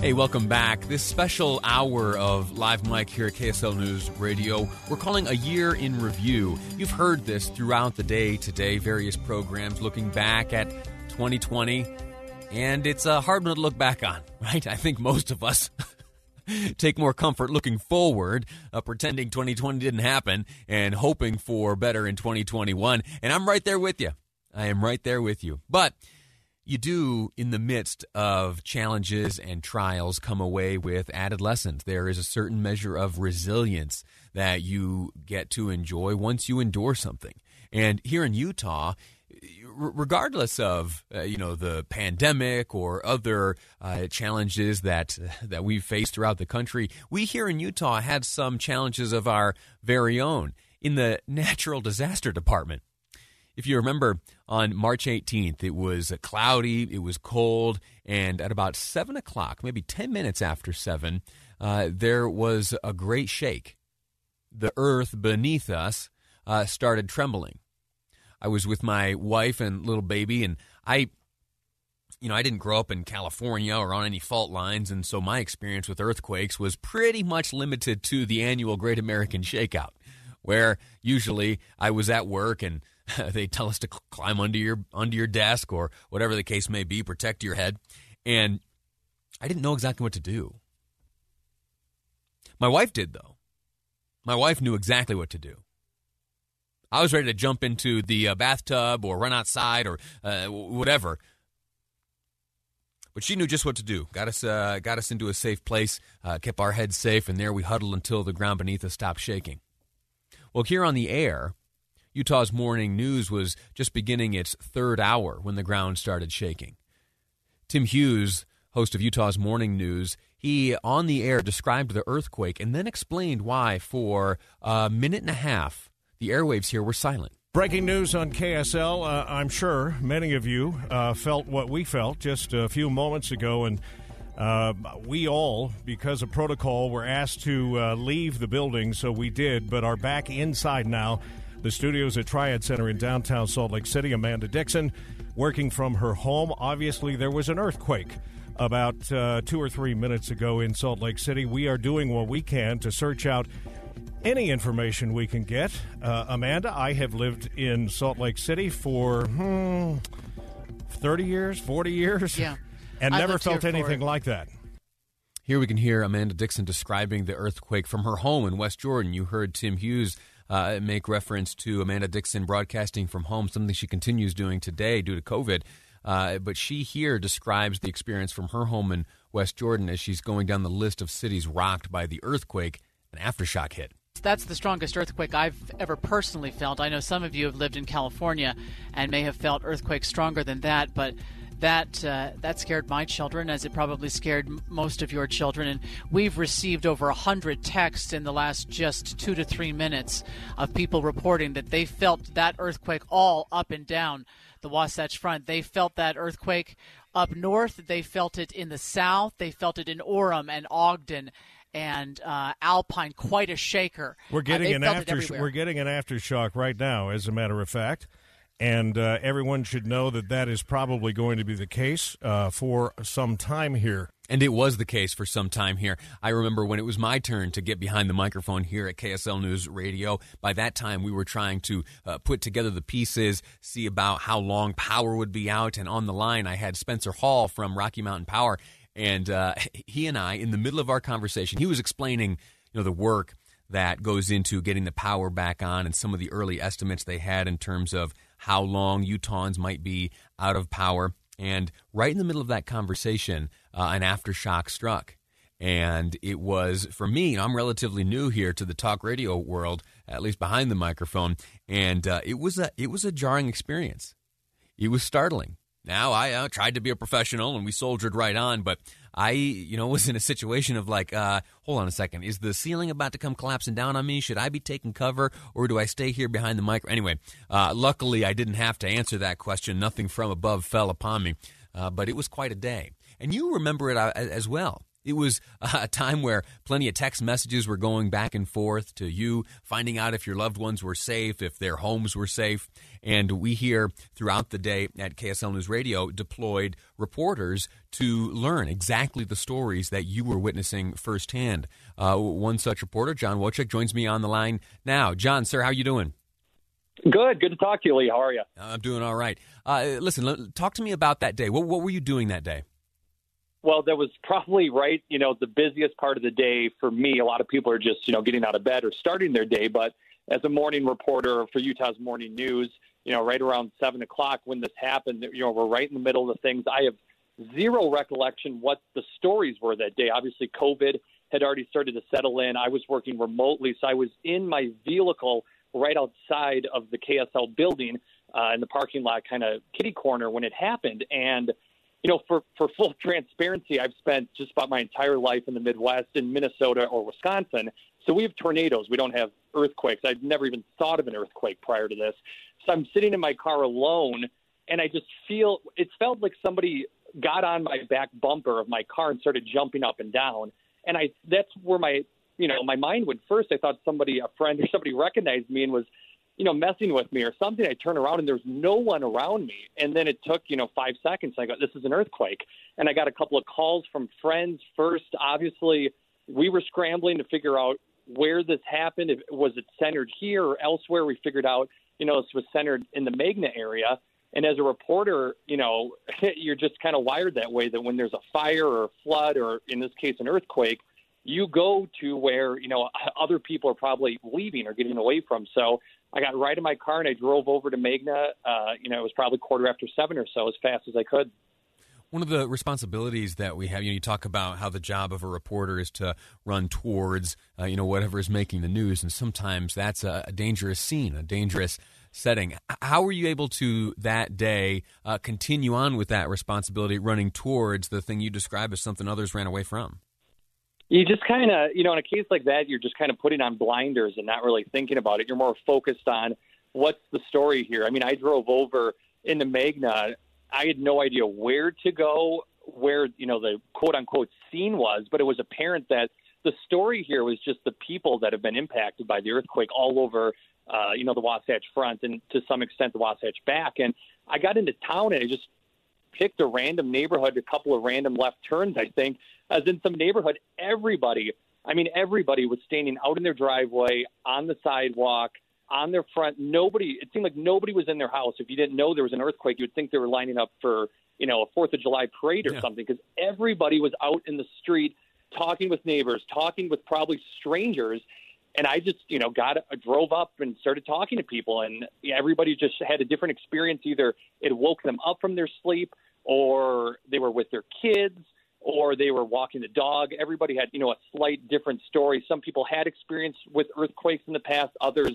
Hey, welcome back. This special hour of Live Mic here at KSL News Radio, we're calling a year in review. You've heard this throughout the day today, various programs looking back at 2020, and it's a hard one to look back on, right? I think most of us take more comfort looking forward, uh, pretending 2020 didn't happen, and hoping for better in 2021. And I'm right there with you. I am right there with you. But you do, in the midst of challenges and trials, come away with added lessons. There is a certain measure of resilience that you get to enjoy once you endure something. And here in Utah, regardless of uh, you know the pandemic or other uh, challenges that that we've faced throughout the country, we here in Utah had some challenges of our very own in the natural disaster department. If you remember, on March 18th, it was cloudy, it was cold, and at about 7 o'clock, maybe 10 minutes after 7, uh, there was a great shake. The earth beneath us uh, started trembling. I was with my wife and little baby, and I, you know, I didn't grow up in California or on any fault lines, and so my experience with earthquakes was pretty much limited to the annual Great American Shakeout, where usually I was at work and they tell us to climb under your under your desk or whatever the case may be, protect your head. And I didn't know exactly what to do. My wife did though. My wife knew exactly what to do. I was ready to jump into the uh, bathtub or run outside or uh, whatever. But she knew just what to do. Got us, uh, got us into a safe place, uh, kept our heads safe, and there we huddled until the ground beneath us stopped shaking. Well, here on the air, Utah's morning news was just beginning its third hour when the ground started shaking. Tim Hughes, host of Utah's Morning News, he on the air described the earthquake and then explained why for a minute and a half the airwaves here were silent. Breaking news on KSL. Uh, I'm sure many of you uh, felt what we felt just a few moments ago, and uh, we all, because of protocol, were asked to uh, leave the building, so we did, but are back inside now the studios at Triad Center in downtown Salt Lake City. Amanda Dixon working from her home. Obviously, there was an earthquake about uh, two or three minutes ago in Salt Lake City. We are doing what we can to search out any information we can get. Uh, Amanda, I have lived in Salt Lake City for hmm, 30 years, 40 years. Yeah. And I never felt anything like that. Here we can hear Amanda Dixon describing the earthquake from her home in West Jordan. You heard Tim Hughes uh, make reference to Amanda Dixon broadcasting from home, something she continues doing today due to COVID. Uh, but she here describes the experience from her home in West Jordan as she's going down the list of cities rocked by the earthquake. An aftershock hit. That's the strongest earthquake I've ever personally felt. I know some of you have lived in California and may have felt earthquakes stronger than that, but that uh, that scared my children, as it probably scared most of your children. And we've received over a hundred texts in the last just two to three minutes of people reporting that they felt that earthquake all up and down the Wasatch Front. They felt that earthquake up north. They felt it in the south. They felt it in Orem and Ogden and uh, Alpine. Quite a shaker. We're getting uh, an after. We're getting an aftershock right now. As a matter of fact and uh, everyone should know that that is probably going to be the case uh, for some time here. And it was the case for some time here. I remember when it was my turn to get behind the microphone here at KSL News Radio. By that time, we were trying to uh, put together the pieces, see about how long power would be out. And on the line, I had Spencer Hall from Rocky Mountain Power. And uh, he and I, in the middle of our conversation, he was explaining you know, the work that goes into getting the power back on and some of the early estimates they had in terms of how long Utahns might be out of power. And right in the middle of that conversation, uh, an aftershock struck. And it was, for me, I'm relatively new here to the talk radio world, at least behind the microphone. And uh, it, was a, it was a jarring experience. It was startling. Now, I uh, tried to be a professional and we soldiered right on, but I, you know, was in a situation of like, uh, hold on a second, is the ceiling about to come collapsing down on me? Should I be taking cover, or do I stay here behind the mic? Anyway, uh, luckily I didn't have to answer that question. Nothing from above fell upon me, uh, but it was quite a day, and you remember it uh, as well. It was a time where plenty of text messages were going back and forth to you, finding out if your loved ones were safe, if their homes were safe. And we here throughout the day at KSL News Radio deployed reporters to learn exactly the stories that you were witnessing firsthand. Uh, one such reporter, John Wojcik, joins me on the line now. John, sir, how are you doing? Good. Good to talk to you, Lee. How are you? I'm doing all right. Uh, listen, talk to me about that day. What, what were you doing that day? Well, that was probably right. You know, the busiest part of the day for me. A lot of people are just, you know, getting out of bed or starting their day. But as a morning reporter for Utah's Morning News, you know, right around seven o'clock when this happened, you know, we're right in the middle of the things. I have zero recollection what the stories were that day. Obviously, COVID had already started to settle in. I was working remotely, so I was in my vehicle right outside of the KSL building uh, in the parking lot, kind of kitty corner when it happened. And you know, for, for full transparency, I've spent just about my entire life in the Midwest in Minnesota or Wisconsin. So we have tornadoes. We don't have earthquakes. I've never even thought of an earthquake prior to this. So I'm sitting in my car alone, and I just feel it felt like somebody got on my back bumper of my car and started jumping up and down. And I that's where my you know my mind went first. I thought somebody, a friend or somebody, recognized me and was you know, messing with me or something. I turn around and there's no one around me. And then it took, you know, five seconds. I go, this is an earthquake. And I got a couple of calls from friends first. Obviously, we were scrambling to figure out where this happened. If, was it centered here or elsewhere? We figured out, you know, this was centered in the Magna area. And as a reporter, you know, you're just kind of wired that way that when there's a fire or a flood or in this case, an earthquake, you go to where, you know, other people are probably leaving or getting away from. So I got right in my car and I drove over to Magna. Uh, you know, it was probably quarter after seven or so, as fast as I could. One of the responsibilities that we have, you know, you talk about how the job of a reporter is to run towards, uh, you know, whatever is making the news, and sometimes that's a, a, dangerous scene, a dangerous setting. How were you able to that day uh, continue on with that responsibility, running towards the thing you describe as something others ran away from? You just kind of, you know, in a case like that, you're just kind of putting on blinders and not really thinking about it. You're more focused on what's the story here. I mean, I drove over into Magna. I had no idea where to go, where, you know, the quote unquote scene was, but it was apparent that the story here was just the people that have been impacted by the earthquake all over, uh, you know, the Wasatch Front and to some extent the Wasatch back. And I got into town and I just picked a random neighborhood, a couple of random left turns, I think, as in some neighborhood, everybody, I mean, everybody was standing out in their driveway, on the sidewalk, on their front. Nobody, it seemed like nobody was in their house. If you didn't know there was an earthquake, you'd think they were lining up for, you know, a Fourth of July parade or yeah. something because everybody was out in the street talking with neighbors, talking with probably strangers. And I just, you know, got drove up and started talking to people, and everybody just had a different experience. Either it woke them up from their sleep, or they were with their kids, or they were walking the dog. Everybody had, you know, a slight different story. Some people had experience with earthquakes in the past. Others,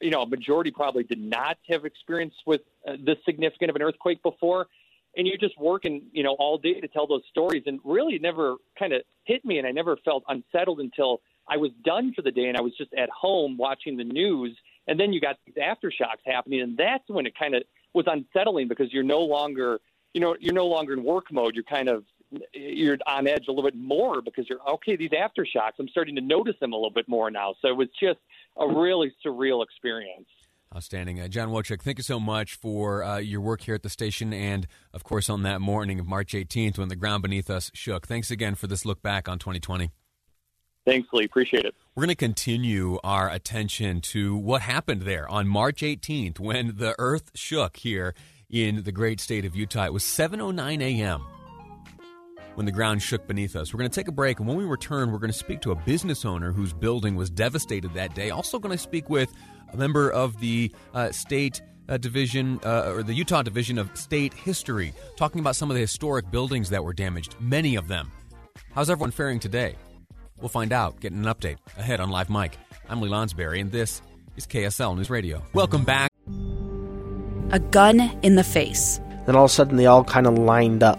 you know, a majority probably did not have experience with uh, this significant of an earthquake before. And you're just working, you know, all day to tell those stories. And really never kind of hit me. And I never felt unsettled until I was done for the day and I was just at home watching the news. And then you got these aftershocks happening. And that's when it kind of was unsettling because you're no longer, you know, you're no longer in work mode. You're kind of you're on edge a little bit more because you're okay. These aftershocks, I'm starting to notice them a little bit more now. So it was just a really surreal experience. Outstanding. Uh, John Wojcik, thank you so much for uh, your work here at the station and, of course, on that morning of March 18th when the ground beneath us shook. Thanks again for this look back on 2020. Thanks, Lee. Appreciate it. We're going to continue our attention to what happened there on March 18th when the earth shook here in the great state of Utah. It was 7:09 a.m when the ground shook beneath us. We're going to take a break, and when we return, we're going to speak to a business owner whose building was devastated that day. Also, going to speak with a member of the uh, state. Uh, division uh, or the Utah Division of State History, talking about some of the historic buildings that were damaged, many of them. How's everyone faring today? We'll find out, getting an update ahead on Live Mic. I'm Lee Lonsberry, and this is KSL News Radio. Welcome back. A gun in the face. Then all of a sudden, they all kind of lined up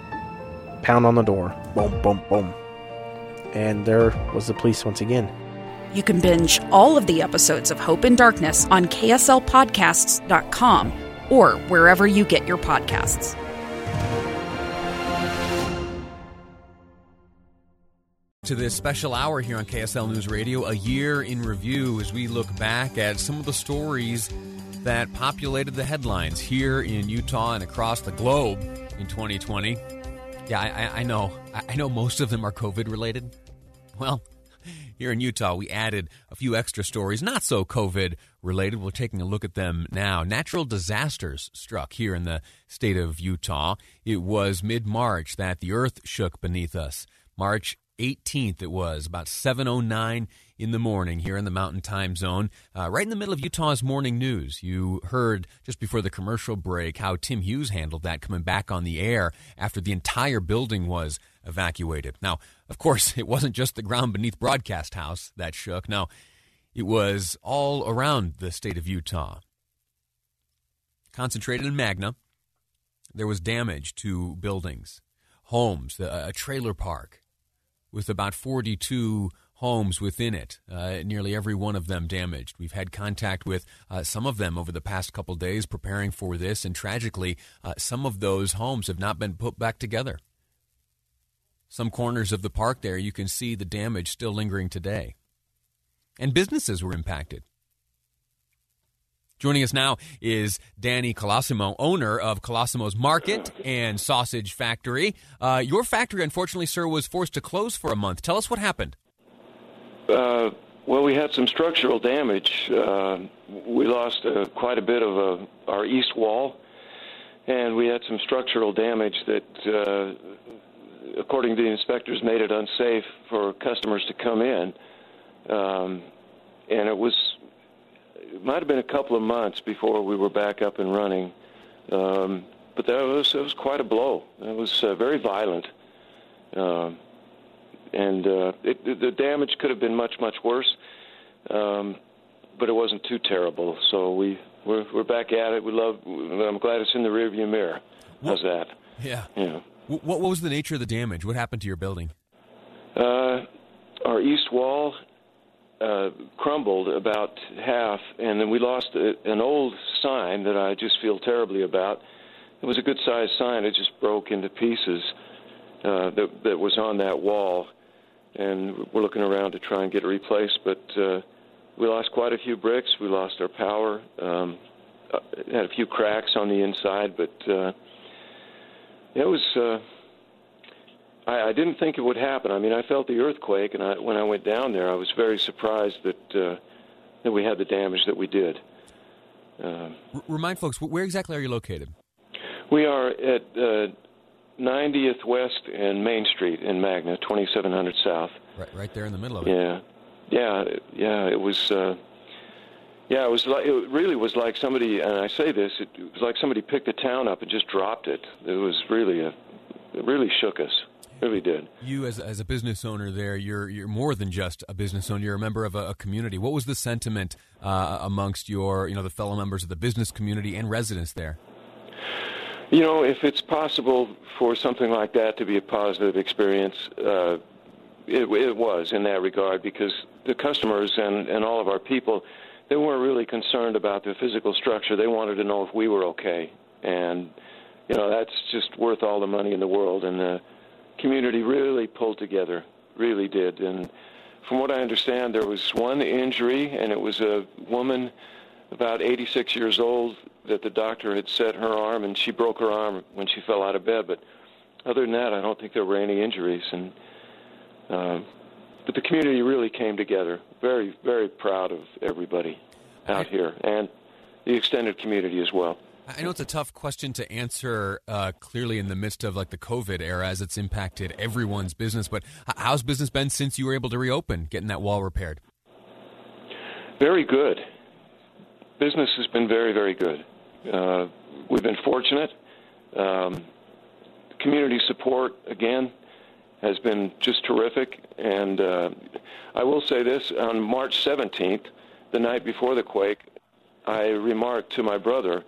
pound on the door. Boom, boom, boom. And there was the police once again. You can binge all of the episodes of Hope in Darkness on KSLPodcasts.com or wherever you get your podcasts. To this special hour here on KSL News Radio, a year in review as we look back at some of the stories that populated the headlines here in Utah and across the globe in 2020. Yeah, I, I know. I know most of them are COVID related. Well, here in Utah, we added a few extra stories, not so COVID related. We're taking a look at them now. Natural disasters struck here in the state of Utah. It was mid March that the earth shook beneath us. March 18th it was about 709 in the morning here in the mountain time zone. Uh, right in the middle of utah's morning news you heard just before the commercial break how tim hughes handled that coming back on the air after the entire building was evacuated. Now of course it wasn't just the ground beneath broadcast house that shook. Now, it was all around the state of utah. Concentrated in magna there was damage to buildings homes a trailer park with about 42 homes within it, uh, nearly every one of them damaged. We've had contact with uh, some of them over the past couple days preparing for this, and tragically, uh, some of those homes have not been put back together. Some corners of the park there, you can see the damage still lingering today. And businesses were impacted. Joining us now is Danny Colosimo, owner of Colosimo's Market and Sausage Factory. Uh, your factory, unfortunately, sir, was forced to close for a month. Tell us what happened. Uh, well, we had some structural damage. Uh, we lost uh, quite a bit of uh, our east wall, and we had some structural damage that, uh, according to the inspectors, made it unsafe for customers to come in. Um, and it was it might have been a couple of months before we were back up and running. Um, but that was it was quite a blow. It was uh, very violent, uh, and uh, it, the damage could have been much much worse, um, but it wasn't too terrible. So we we're, we're back at it. We love. I'm glad it's in the rearview mirror. How's that? Yeah. Yeah. What, what was the nature of the damage? What happened to your building? Uh, our east wall uh, crumbled about half, and then we lost a, an old sign that I just feel terribly about. It was a good sized sign. It just broke into pieces uh, that, that was on that wall, and we're looking around to try and get it replaced. But uh, we lost quite a few bricks. We lost our power. Um, uh, had a few cracks on the inside, but uh, it was. Uh, I, I didn't think it would happen. I mean, I felt the earthquake, and I, when I went down there, I was very surprised that uh, that we had the damage that we did. Uh, remind folks, where exactly are you located? We are at uh, 90th West and Main Street in Magna, 2700 South. Right, right there in the middle of it. Yeah, yeah, yeah. It was. Uh, yeah, it was like it really was like somebody, and I say this, it was like somebody picked the town up and just dropped it. It was really a, it really shook us really did. You, as as a business owner, there, you're you're more than just a business owner. You're a member of a, a community. What was the sentiment uh, amongst your, you know, the fellow members of the business community and residents there? You know, if it's possible for something like that to be a positive experience, uh, it, it was in that regard because the customers and and all of our people, they weren't really concerned about the physical structure. They wanted to know if we were okay, and you know that's just worth all the money in the world. And the community really pulled together, really did. And from what I understand, there was one injury, and it was a woman about 86 years old that the doctor had set her arm, and she broke her arm when she fell out of bed. But other than that, I don't think there were any injuries. And uh, but the community really came together. Very, very proud of everybody out here, and the extended community as well. I know it's a tough question to answer uh, clearly in the midst of like the COVID era as it's impacted everyone's business. But how's business been since you were able to reopen, getting that wall repaired? Very good. Business has been very, very good. Uh, we've been fortunate. Um, community support, again, has been just terrific. And uh, I will say this on March 17th, the night before the quake, I remarked to my brother,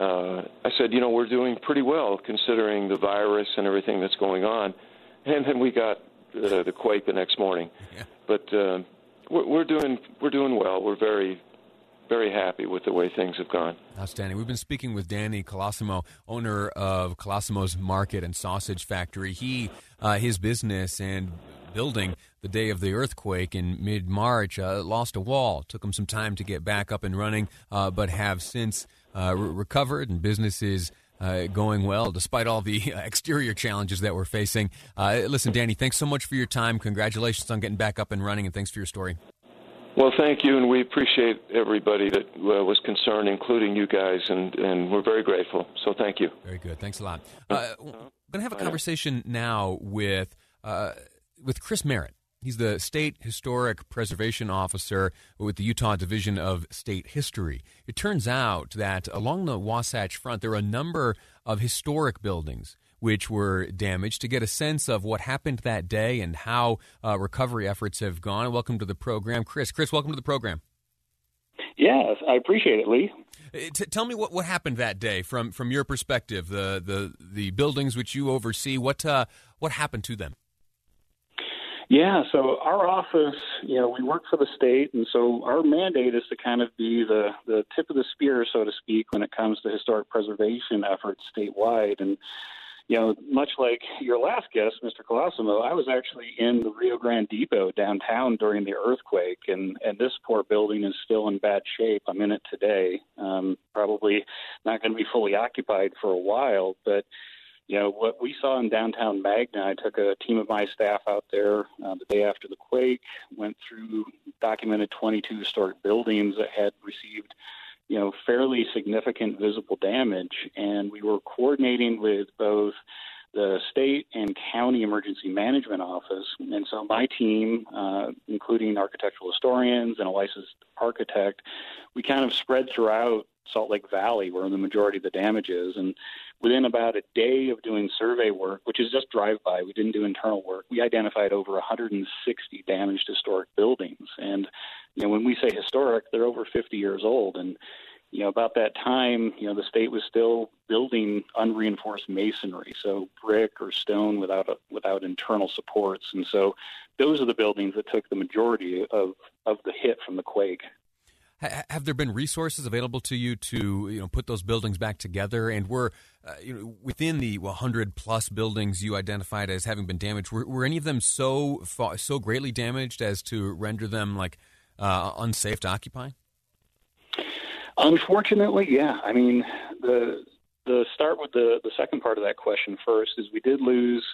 uh, I said, you know, we're doing pretty well considering the virus and everything that's going on. And then we got uh, the quake the next morning. Yeah. But uh, we're, we're doing we're doing well. We're very very happy with the way things have gone. Outstanding. We've been speaking with Danny Colosimo, owner of Colosimo's Market and Sausage Factory. He, uh, his business and building the day of the earthquake in mid March uh, lost a wall. Took him some time to get back up and running, uh, but have since uh, re- recovered and business is uh, going well despite all the exterior challenges that we're facing. Uh, listen, Danny, thanks so much for your time. Congratulations on getting back up and running, and thanks for your story. Well, thank you, and we appreciate everybody that uh, was concerned, including you guys, and, and we're very grateful. So thank you. Very good. Thanks a lot. Uh, I'm going to have a conversation now with uh, with Chris Merritt. He's the State Historic Preservation Officer with the Utah Division of State History. It turns out that along the Wasatch Front, there are a number of historic buildings which were damaged to get a sense of what happened that day and how uh, recovery efforts have gone. Welcome to the program, Chris. Chris, welcome to the program. Yes, I appreciate it, Lee. Uh, t- tell me what, what happened that day from, from your perspective. The, the the buildings which you oversee. What uh, what happened to them? Yeah, so our office, you know, we work for the state, and so our mandate is to kind of be the the tip of the spear, so to speak, when it comes to historic preservation efforts statewide. And you know, much like your last guest, Mr. Colosimo, I was actually in the Rio Grande Depot downtown during the earthquake, and and this poor building is still in bad shape. I'm in it today. Um, probably not going to be fully occupied for a while, but you know what we saw in downtown Magna. I took a team of my staff out there uh, the day after the quake, went through documented 22 historic buildings that had received you know, fairly significant visible damage. And we were coordinating with both the state and county emergency management office. And so my team, uh, including architectural historians and a licensed architect, we kind of spread throughout Salt Lake Valley where the majority of the damage is. And within about a day of doing survey work, which is just drive by, we didn't do internal work, we identified over 160 damaged historic buildings. And, you know, when we say historic, they're over 50 years old. And, you know, about that time, you know, the state was still building unreinforced masonry, so brick or stone without a, without internal supports, and so those are the buildings that took the majority of of the hit from the quake. Have there been resources available to you to you know put those buildings back together? And were uh, you know within the 100 plus buildings you identified as having been damaged, were, were any of them so so greatly damaged as to render them like uh, unsafe to occupy? Unfortunately, yeah. I mean, the the start with the the second part of that question first is we did lose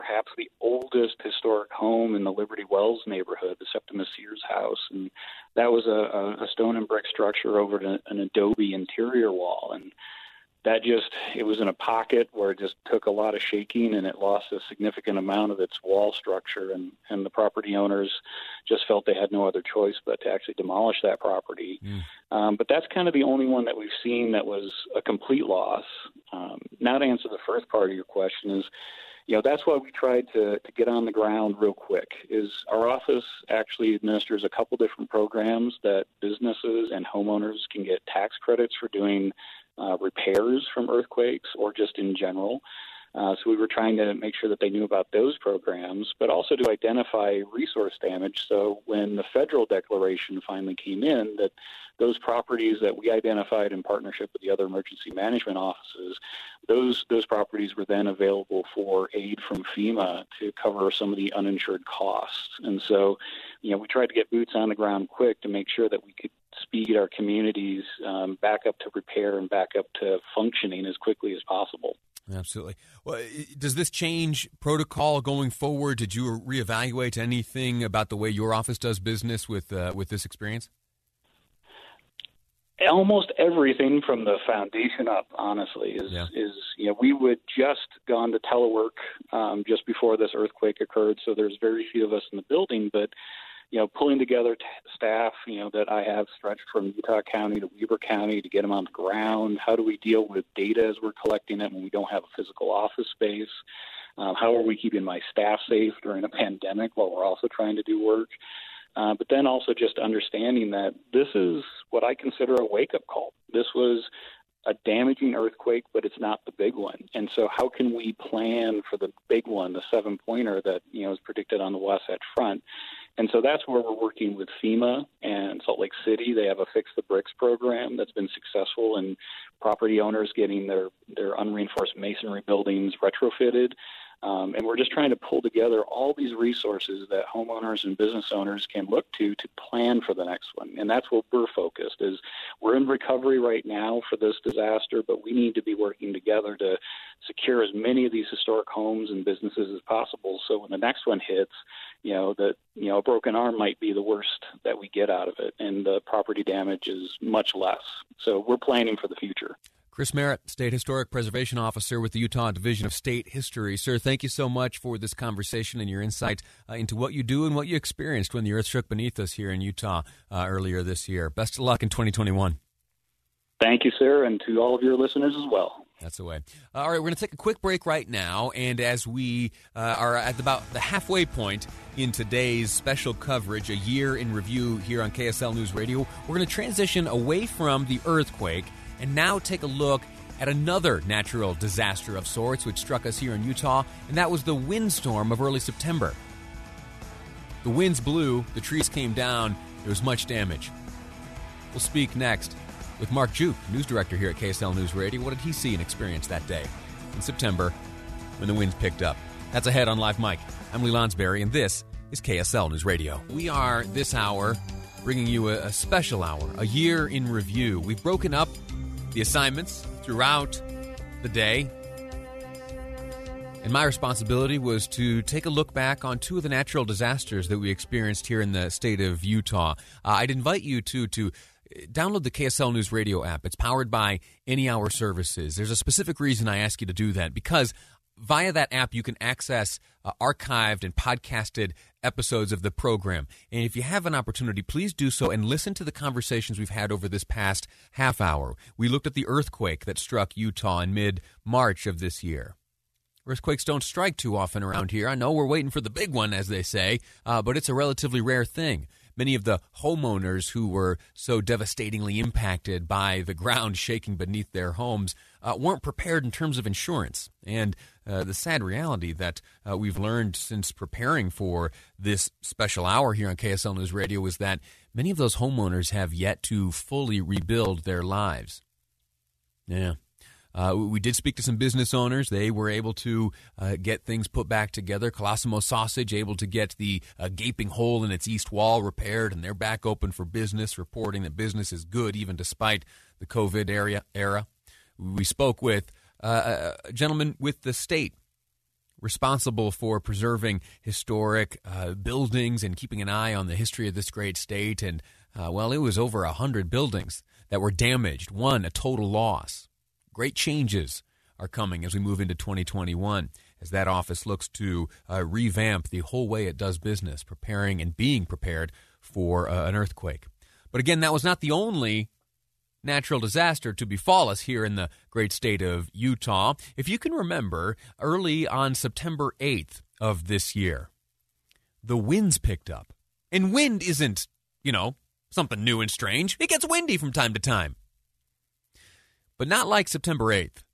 perhaps the oldest historic home in the Liberty Wells neighborhood, the Septimus Sears house, and that was a, a stone and brick structure over an, an adobe interior wall, and that just it was in a pocket where it just took a lot of shaking and it lost a significant amount of its wall structure and and the property owners just felt they had no other choice but to actually demolish that property mm. um, but that's kind of the only one that we've seen that was a complete loss um, now to answer the first part of your question is you know that's why we tried to, to get on the ground real quick is our office actually administers a couple different programs that businesses and homeowners can get tax credits for doing uh, repairs from earthquakes or just in general. Uh, so we were trying to make sure that they knew about those programs, but also to identify resource damage. So when the federal declaration finally came in, that those properties that we identified in partnership with the other emergency management offices, those those properties were then available for aid from FEMA to cover some of the uninsured costs. And so, you know, we tried to get boots on the ground quick to make sure that we could speed our communities um, back up to repair and back up to functioning as quickly as possible. Absolutely. Well, does this change protocol going forward? Did you reevaluate anything about the way your office does business with uh, with this experience? almost everything from the foundation up honestly is Yeah. is you know we would just gone to telework um, just before this earthquake occurred so there's very few of us in the building but you know pulling together t- staff you know that I have stretched from Utah County to Weber County to get them on the ground how do we deal with data as we're collecting it when we don't have a physical office space um, how are we keeping my staff safe during a pandemic while we're also trying to do work uh, but then also just understanding that this is what I consider a wake up call. This was a damaging earthquake, but it's not the big one. And so, how can we plan for the big one, the seven pointer that you know is predicted on the Wasatch Front? And so that's where we're working with FEMA and Salt Lake City. They have a Fix the Bricks program that's been successful in property owners getting their their unreinforced masonry buildings retrofitted. Um, and we're just trying to pull together all these resources that homeowners and business owners can look to to plan for the next one. And that's what we're focused is we're in recovery right now for this disaster, but we need to be working together to secure as many of these historic homes and businesses as possible. So when the next one hits, you know that you know a broken arm might be the worst that we get out of it, and the property damage is much less. So we're planning for the future. Chris Merritt, State Historic Preservation Officer with the Utah Division of State History. Sir, thank you so much for this conversation and your insight uh, into what you do and what you experienced when the earth shook beneath us here in Utah uh, earlier this year. Best of luck in 2021. Thank you, sir, and to all of your listeners as well. That's the way. All right, we're going to take a quick break right now. And as we uh, are at about the halfway point in today's special coverage, a year in review here on KSL News Radio, we're going to transition away from the earthquake and now take a look at another natural disaster of sorts which struck us here in Utah, and that was the windstorm of early September. The winds blew, the trees came down, there was much damage. We'll speak next with Mark Juke, news director here at KSL News Radio. What did he see and experience that day in September when the winds picked up? That's ahead on Live Mic. I'm Lee Lonsberry, and this is KSL News Radio. We are this hour bringing you a, a special hour, a year in review. We've broken up the assignments throughout the day. And my responsibility was to take a look back on two of the natural disasters that we experienced here in the state of Utah. Uh, I'd invite you to to download the KSL News Radio app. It's powered by Any Hour Services. There's a specific reason I ask you to do that because via that app you can access uh, archived and podcasted episodes of the program. And if you have an opportunity, please do so and listen to the conversations we've had over this past half hour. We looked at the earthquake that struck Utah in mid March of this year. Earthquakes don't strike too often around here. I know we're waiting for the big one, as they say, uh, but it's a relatively rare thing. Many of the homeowners who were so devastatingly impacted by the ground shaking beneath their homes uh, weren't prepared in terms of insurance. And uh, the sad reality that uh, we've learned since preparing for this special hour here on KSL News Radio is that many of those homeowners have yet to fully rebuild their lives. Yeah. Uh, we did speak to some business owners. They were able to uh, get things put back together. Colosimo Sausage able to get the uh, gaping hole in its east wall repaired, and they're back open for business, reporting that business is good even despite the COVID area era. We spoke with uh, a gentleman with the state responsible for preserving historic uh, buildings and keeping an eye on the history of this great state. And uh, well, it was over a hundred buildings that were damaged. One a total loss. Great changes are coming as we move into 2021 as that office looks to uh, revamp the whole way it does business, preparing and being prepared for uh, an earthquake. But again, that was not the only natural disaster to befall us here in the great state of Utah. If you can remember, early on September 8th of this year, the winds picked up. And wind isn't, you know, something new and strange. It gets windy from time to time but not like September 8th.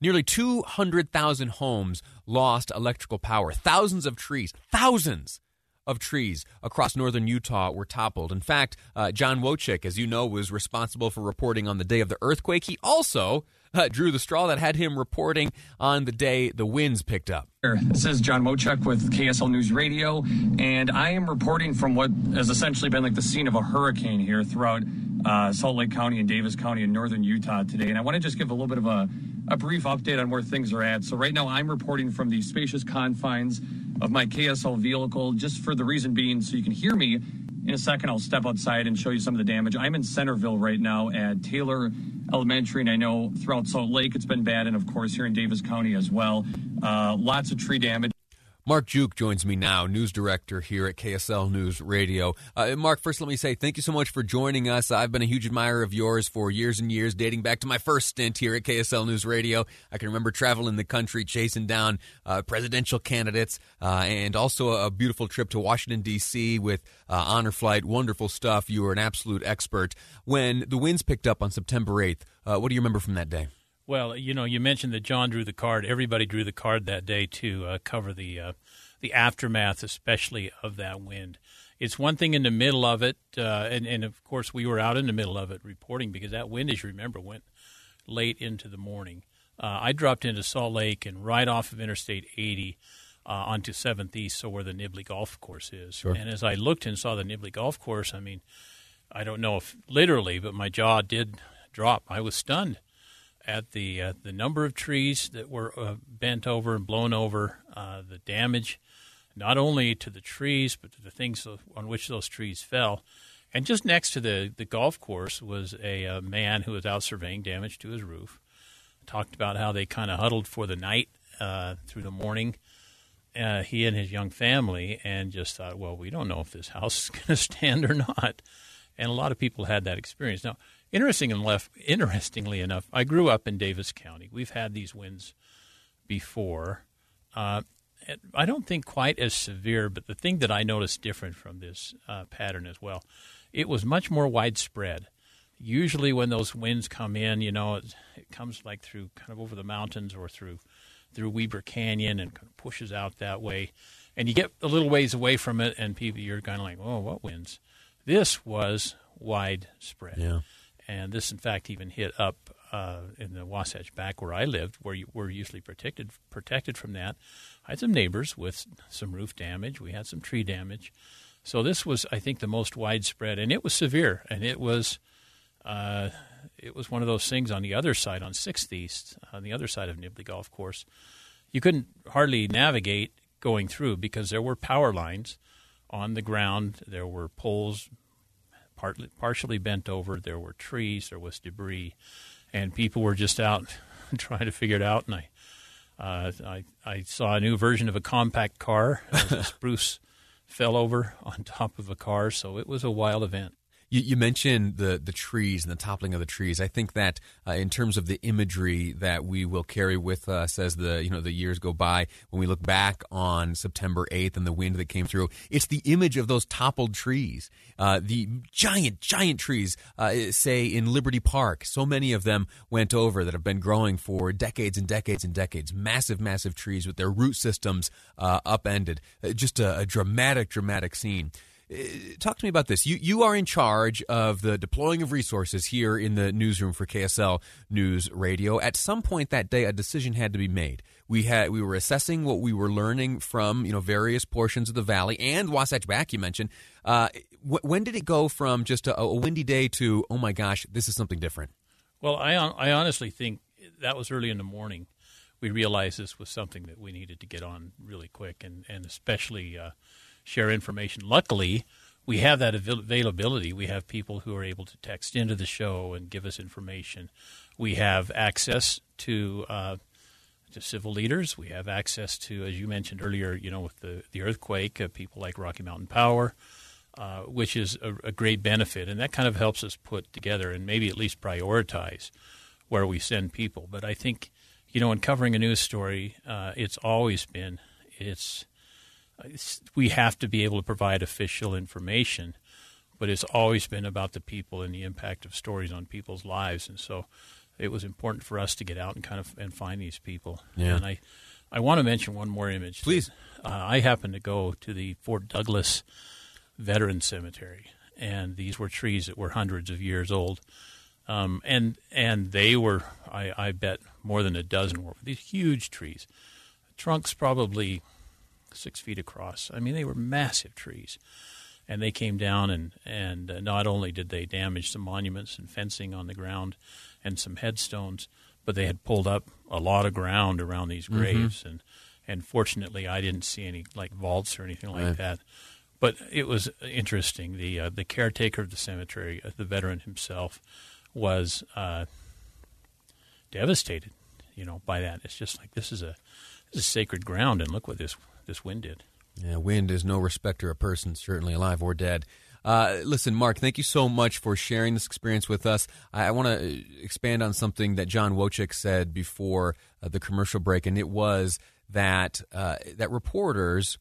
Nearly 200,000 homes lost electrical power. Thousands of trees, thousands of trees across northern Utah were toppled. In fact, uh, John Wojcik, as you know, was responsible for reporting on the day of the earthquake. He also uh, drew the straw that had him reporting on the day the winds picked up. This is John Wojcik with KSL News Radio, and I am reporting from what has essentially been like the scene of a hurricane here throughout uh, Salt Lake County and Davis County in northern Utah today. And I want to just give a little bit of a, a brief update on where things are at. So, right now, I'm reporting from the spacious confines of my KSL vehicle, just for the reason being so you can hear me in a second, I'll step outside and show you some of the damage. I'm in Centerville right now at Taylor Elementary, and I know throughout Salt Lake it's been bad, and of course here in Davis County as well. Uh, lots of tree damage. Mark Juke joins me now, news director here at KSL News Radio. Uh, Mark, first let me say thank you so much for joining us. I've been a huge admirer of yours for years and years, dating back to my first stint here at KSL News Radio. I can remember traveling the country, chasing down uh, presidential candidates, uh, and also a beautiful trip to Washington, D.C. with uh, Honor Flight. Wonderful stuff. You were an absolute expert. When the winds picked up on September 8th, uh, what do you remember from that day? Well, you know, you mentioned that John drew the card. Everybody drew the card that day to uh, cover the uh, the aftermath, especially of that wind. It's one thing in the middle of it, uh, and, and of course we were out in the middle of it reporting because that wind, as you remember, went late into the morning. Uh, I dropped into Salt Lake and right off of Interstate 80 uh, onto 7th East, so where the Nibley Golf Course is. Sure. And as I looked and saw the Nibley Golf Course, I mean, I don't know if literally, but my jaw did drop. I was stunned at the uh, the number of trees that were uh, bent over and blown over, uh, the damage, not only to the trees but to the things on which those trees fell. And just next to the, the golf course was a, a man who was out surveying damage to his roof. Talked about how they kind of huddled for the night uh, through the morning. Uh, he and his young family, and just thought, well, we don't know if this house is going to stand or not. And a lot of people had that experience. Now, Interesting enough, interestingly enough, I grew up in Davis County. We've had these winds before. Uh, I don't think quite as severe, but the thing that I noticed different from this uh, pattern as well, it was much more widespread. Usually, when those winds come in, you know, it, it comes like through kind of over the mountains or through through Weber Canyon and kind of pushes out that way, and you get a little ways away from it, and people you're kind of like, oh, what winds? This was widespread. Yeah and this, in fact, even hit up uh, in the Wasatch Back where I lived, where you were usually protected protected from that. I had some neighbors with some roof damage. We had some tree damage. So this was, I think, the most widespread, and it was severe, and it was. Uh, it was one of those things on the other side, on Sixth East, on the other side of Nibley Golf Course. You couldn't hardly navigate going through because there were power lines on the ground. There were poles partly, partially bent over. There were trees. There was debris, and people were just out trying to figure it out. And I, uh, I, I saw a new version of a compact car. a spruce fell over on top of a car, so it was a wild event. You, you, mentioned the the trees and the toppling of the trees. I think that uh, in terms of the imagery that we will carry with us as the you know the years go by, when we look back on September eighth and the wind that came through, it's the image of those toppled trees, uh, the giant giant trees. Uh, say in Liberty Park, so many of them went over that have been growing for decades and decades and decades. Massive massive trees with their root systems uh, upended. Uh, just a, a dramatic dramatic scene. Uh, talk to me about this. You you are in charge of the deploying of resources here in the newsroom for KSL News Radio. At some point that day, a decision had to be made. We had we were assessing what we were learning from you know various portions of the valley and Wasatch Back. You mentioned. Uh, wh- when did it go from just a, a windy day to oh my gosh, this is something different? Well, I I honestly think that was early in the morning. We realized this was something that we needed to get on really quick, and and especially. Uh, share information. Luckily, we have that availability. We have people who are able to text into the show and give us information. We have access to uh, to civil leaders. We have access to, as you mentioned earlier, you know, with the the earthquake, uh, people like Rocky Mountain Power, uh, which is a, a, great benefit, and that kind of helps us put together and maybe at least prioritize where we send people. But I think, you know, in covering a news story, uh, it's always been it's we have to be able to provide official information, but it's always been about the people and the impact of stories on people's lives. And so it was important for us to get out and kind of and find these people. Yeah. And I, I want to mention one more image. Please. Uh, I happened to go to the Fort Douglas Veteran Cemetery, and these were trees that were hundreds of years old. Um, and and they were, I, I bet, more than a dozen were these huge trees. Trunks probably six feet across. I mean, they were massive trees. And they came down, and, and uh, not only did they damage some monuments and fencing on the ground and some headstones, but they had pulled up a lot of ground around these mm-hmm. graves. Mm-hmm. And, and fortunately, I didn't see any like vaults or anything like right. that. But it was interesting. The uh, the caretaker of the cemetery, uh, the veteran himself, was uh, devastated. You know, by that. It's just like this is a this is sacred ground, and look what this this wind did. Yeah, wind is no respecter of persons, certainly alive or dead. Uh, listen, Mark, thank you so much for sharing this experience with us. I, I want to expand on something that John Wojcik said before uh, the commercial break, and it was that uh, that reporters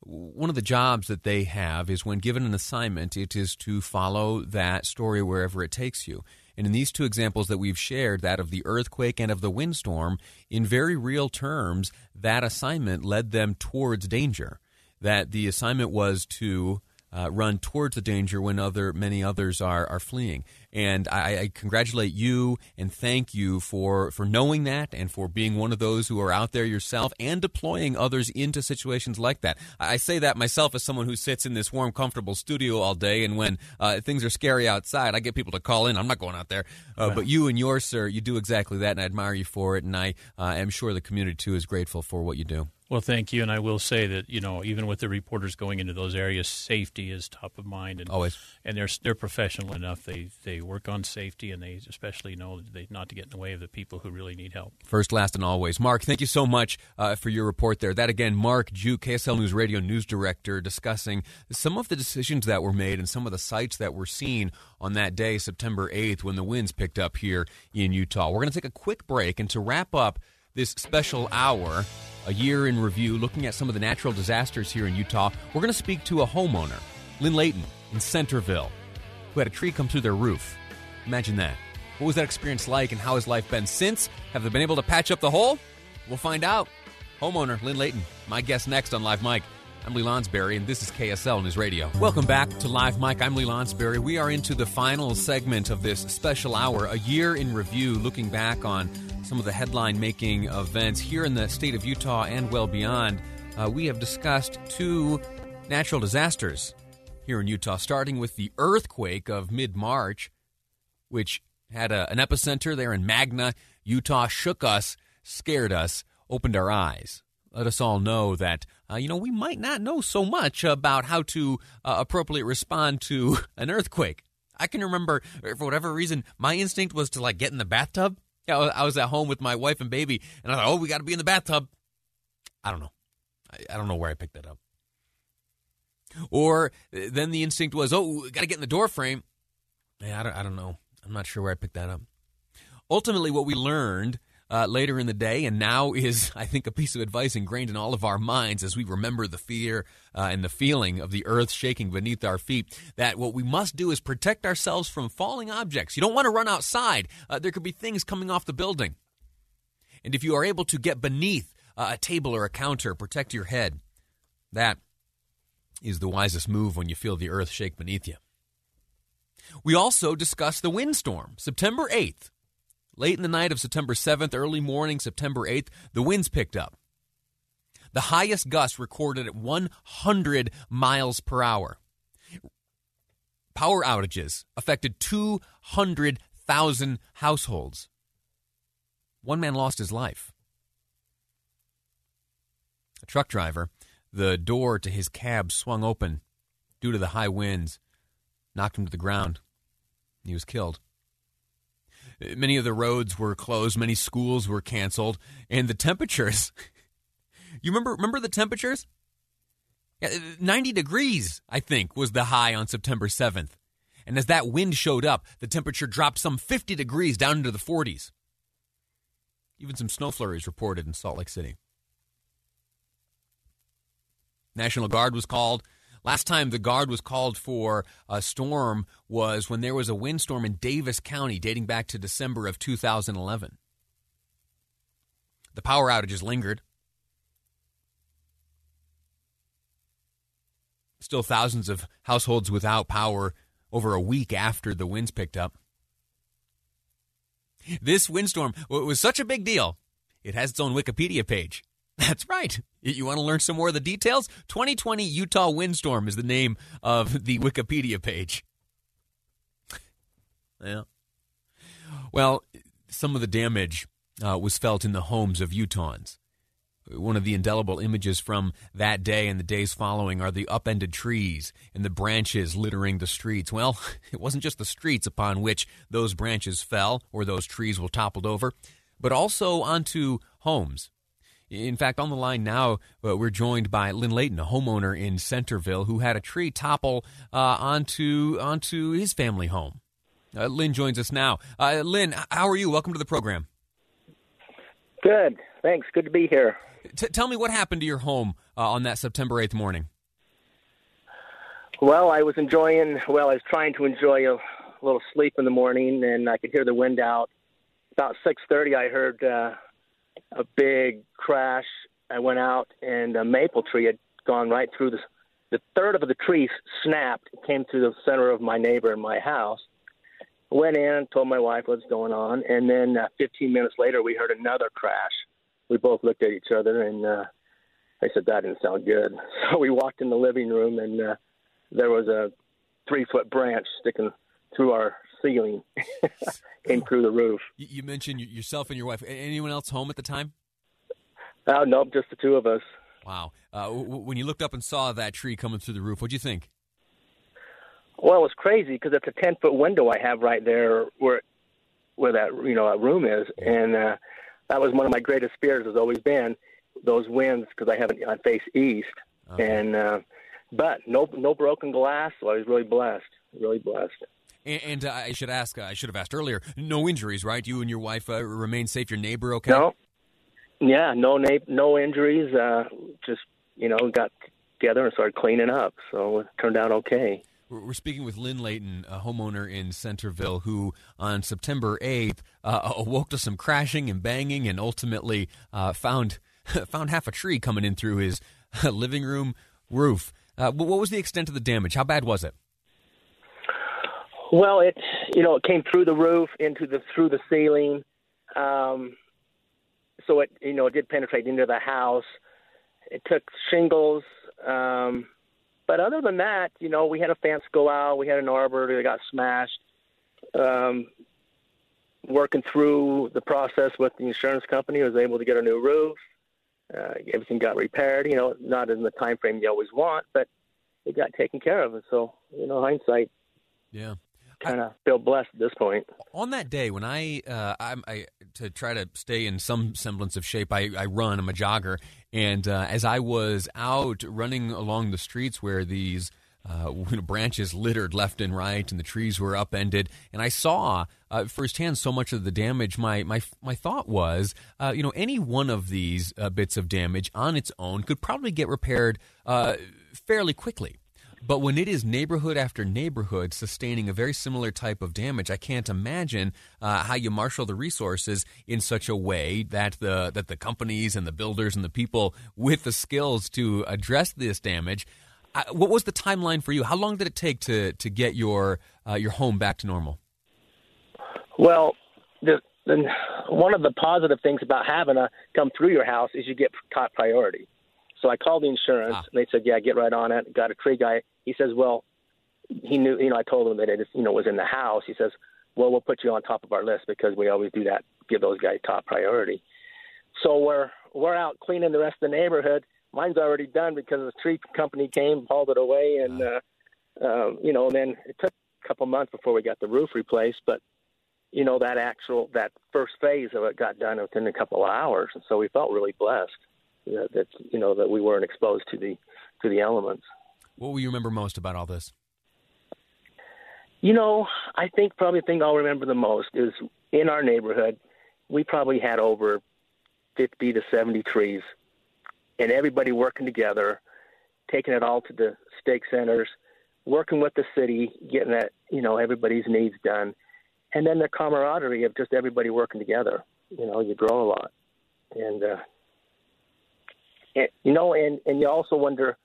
one of the jobs that they have is when given an assignment, it is to follow that story wherever it takes you. And in these two examples that we've shared, that of the earthquake and of the windstorm, in very real terms, that assignment led them towards danger. That the assignment was to uh, run towards the danger when other many others are are fleeing. And I, I, congratulate you and thank you for for knowing that and for being one of those who are out there yourself and deploying others into situations like that. I, say that myself as someone who sits in this warm, comfortable studio all day, and when uh, things are scary outside, I get people to call in. I'm not going out there, uh, but you and yours, sir, you do exactly that, and I admire you for it. And I uh, am sure the community too is grateful for what you do. Well, thank you, and I will say that you know even with the reporters going into those areas, safety is top of mind, and always, and they're they're professional enough. They they work on safety, and they especially know they not to get in the way of the people who really need help. First, last, and always, Mark. Thank you so much uh, for your report there. That again, Mark Juke, KSL News Radio news director, discussing some of the decisions that were made and some of the sites that were seen on that day, September eighth, when the winds picked up here in Utah. We're going to take a quick break, and to wrap up this special hour, a year in review, looking at some of the natural disasters here in Utah, we're going to speak to a homeowner, Lynn Layton in Centerville, who had a tree come through their roof. Imagine that. What was that experience like, and how has life been since? Have they been able to patch up the hole? We'll find out. Homeowner Lynn Layton, my guest next on Live Mic. I'm Lee Lonsberry, and this is KSL News Radio. Welcome back to Live Mic. I'm Lee Lonsberry. We are into the final segment of this special hour, a year in review, looking back on some of the headline making events here in the state of Utah and well beyond. Uh, we have discussed two natural disasters here in Utah, starting with the earthquake of mid March, which had a, an epicenter there in Magna, Utah, shook us, scared us, opened our eyes let us all know that uh, you know we might not know so much about how to uh, appropriately respond to an earthquake. I can remember for whatever reason my instinct was to like get in the bathtub. Yeah, I was at home with my wife and baby, and I thought, oh, we got to be in the bathtub. I don't know. I, I, don't know where I picked that up. Or uh, then the instinct was, oh, got to get in the door frame. Yeah, I don't, I don't know. I'm not sure where I picked that up. Ultimately, what we learned uh, later in the day, and now is, I think, a piece of advice ingrained in all of our minds as we remember the fear uh, and the feeling of the earth shaking beneath our feet. That what we must do is protect ourselves from falling objects. You don't want to run outside, uh, there could be things coming off the building. And if you are able to get beneath uh, a table or a counter, protect your head. That is the wisest move when you feel the earth shake beneath you. We also discussed the windstorm, September 8th. Late in the night of September 7th, early morning September 8th, the winds picked up. The highest gust recorded at 100 miles per hour. Power outages affected 200,000 households. One man lost his life. A truck driver, the door to his cab swung open due to the high winds, knocked him to the ground. He was killed. Many of the roads were closed, many schools were canceled, and the temperatures. you remember remember the temperatures? 90 degrees, I think, was the high on September 7th. And as that wind showed up, the temperature dropped some 50 degrees down into the 40s. Even some snow flurries reported in Salt Lake City. National Guard was called. Last time the guard was called for a storm was when there was a windstorm in Davis County dating back to December of 2011. The power outages lingered. Still thousands of households without power over a week after the winds picked up. This windstorm was such a big deal, it has its own Wikipedia page. That's right. You want to learn some more of the details? 2020 Utah Windstorm is the name of the Wikipedia page. Yeah. Well, some of the damage uh, was felt in the homes of Utahns. one of the indelible images from that day and the days following are the upended trees and the branches littering the streets. Well, it wasn't just the streets upon which those branches fell or those trees were toppled over, but also onto homes. In fact, on the line now, uh, we're joined by Lynn Layton, a homeowner in Centerville, who had a tree topple uh, onto onto his family home. Uh, Lynn joins us now. Uh, Lynn, how are you? Welcome to the program. Good. Thanks. Good to be here. T- tell me what happened to your home uh, on that September 8th morning. Well, I was enjoying, well, I was trying to enjoy a little sleep in the morning, and I could hear the wind out. About 6.30, I heard uh, a big crash. I went out, and a maple tree had gone right through the, the third of the tree snapped, came through the center of my neighbor and my house. Went in, told my wife what's going on, and then uh, 15 minutes later, we heard another crash we both looked at each other and uh, I said that didn't sound good. So we walked in the living room and uh, there was a three foot branch sticking through our ceiling, came through the roof. You mentioned yourself and your wife. Anyone else home at the time? Oh no, just the two of us. Wow. Uh, when you looked up and saw that tree coming through the roof, what'd you think? Well, it was crazy because it's a ten foot window I have right there where where that you know that room is, and uh, that was one of my greatest fears has always been those winds because I haven't I face east okay. and uh, but no no broken glass so I was really blessed really blessed and, and uh, I should ask uh, I should have asked earlier no injuries right you and your wife uh, remain safe your neighbor okay no yeah no na- no injuries uh, just you know got together and started cleaning up so it turned out okay we're speaking with Lynn Layton, a homeowner in Centerville, who on September 8th uh, awoke to some crashing and banging and ultimately uh, found found half a tree coming in through his living room roof. Uh, what was the extent of the damage? How bad was it? Well, it you know it came through the roof into the through the ceiling, um, so it you know it did penetrate into the house. It took shingles. Um, but other than that, you know, we had a fence go out. We had an arbor that got smashed. Um, working through the process with the insurance company, I was able to get a new roof. Uh, everything got repaired. You know, not in the time frame you always want, but it got taken care of. And so, you know, hindsight. Yeah kind of feel blessed at this point. On that day, when I, uh, I to try to stay in some semblance of shape, I, I run. I'm a jogger, and uh, as I was out running along the streets where these uh, branches littered left and right, and the trees were upended. And I saw uh, firsthand so much of the damage. My my my thought was, uh, you know, any one of these uh, bits of damage on its own could probably get repaired uh, fairly quickly. But when it is neighborhood after neighborhood sustaining a very similar type of damage, I can't imagine uh, how you marshal the resources in such a way that the that the companies and the builders and the people with the skills to address this damage. Uh, what was the timeline for you? How long did it take to to get your uh, your home back to normal? Well, the, the, one of the positive things about having a come through your house is you get top priority. So I called the insurance, ah. and they said, "Yeah, get right on it." Got a tree guy. He says, "Well, he knew. You know, I told him that it, you know, was in the house." He says, "Well, we'll put you on top of our list because we always do that. Give those guys top priority." So we're we're out cleaning the rest of the neighborhood. Mine's already done because the tree company came, hauled it away, and uh, uh, you know, and then it took a couple months before we got the roof replaced. But you know, that actual that first phase of it got done within a couple of hours, and so we felt really blessed that, that you know that we weren't exposed to the to the elements. What will you remember most about all this? You know, I think probably the thing I'll remember the most is in our neighborhood, we probably had over 50 to 70 trees, and everybody working together, taking it all to the stake centers, working with the city, getting that, you know, everybody's needs done. And then the camaraderie of just everybody working together. You know, you grow a lot. And uh, and, you know, and and you also wonder.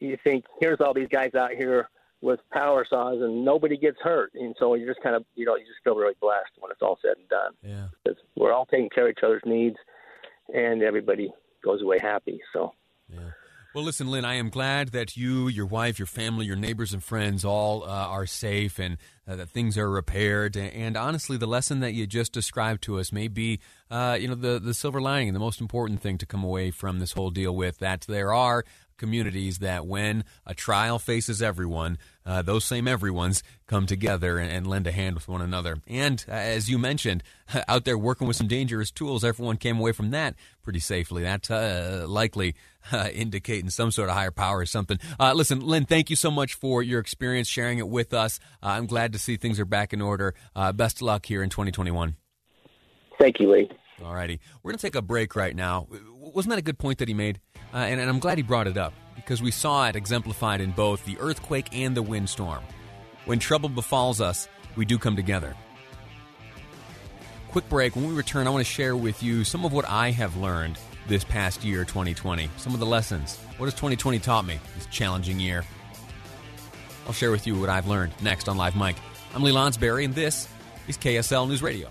You think here's all these guys out here with power saws and nobody gets hurt, and so you just kind of you know you just feel really blessed when it's all said and done. Yeah, because we're all taking care of each other's needs, and everybody goes away happy. So. Yeah. Well, listen, Lynn, I am glad that you, your wife, your family, your neighbors, and friends all uh, are safe and uh, that things are repaired. And honestly, the lesson that you just described to us may be, uh, you know, the, the silver lining the most important thing to come away from this whole deal with that there are communities that when a trial faces everyone, uh, those same everyone's come together and, and, lend a hand with one another. And uh, as you mentioned, out there working with some dangerous tools, everyone came away from that pretty safely. That's uh, likely uh, indicating some sort of higher power or something. Uh, listen, Lynn, thank you so much for your experience sharing it with us. Uh, I'm glad to see things are back in order. best of luck here in 2021. Thank you, Lee. All righty. We're going to take a break right now. Wasn't that a good point that he made? Uh, and, and I'm glad he brought it up because we saw it exemplified in both the earthquake and the windstorm. When trouble befalls us, we do come together. Quick break. When we return, I want to share with you some of what I have learned this past year, 2020. Some of the lessons. What has 2020 taught me this challenging year? I'll share with you what I've learned next on Live Mic. I'm Lee Lonsberry, and this is KSL News Radio.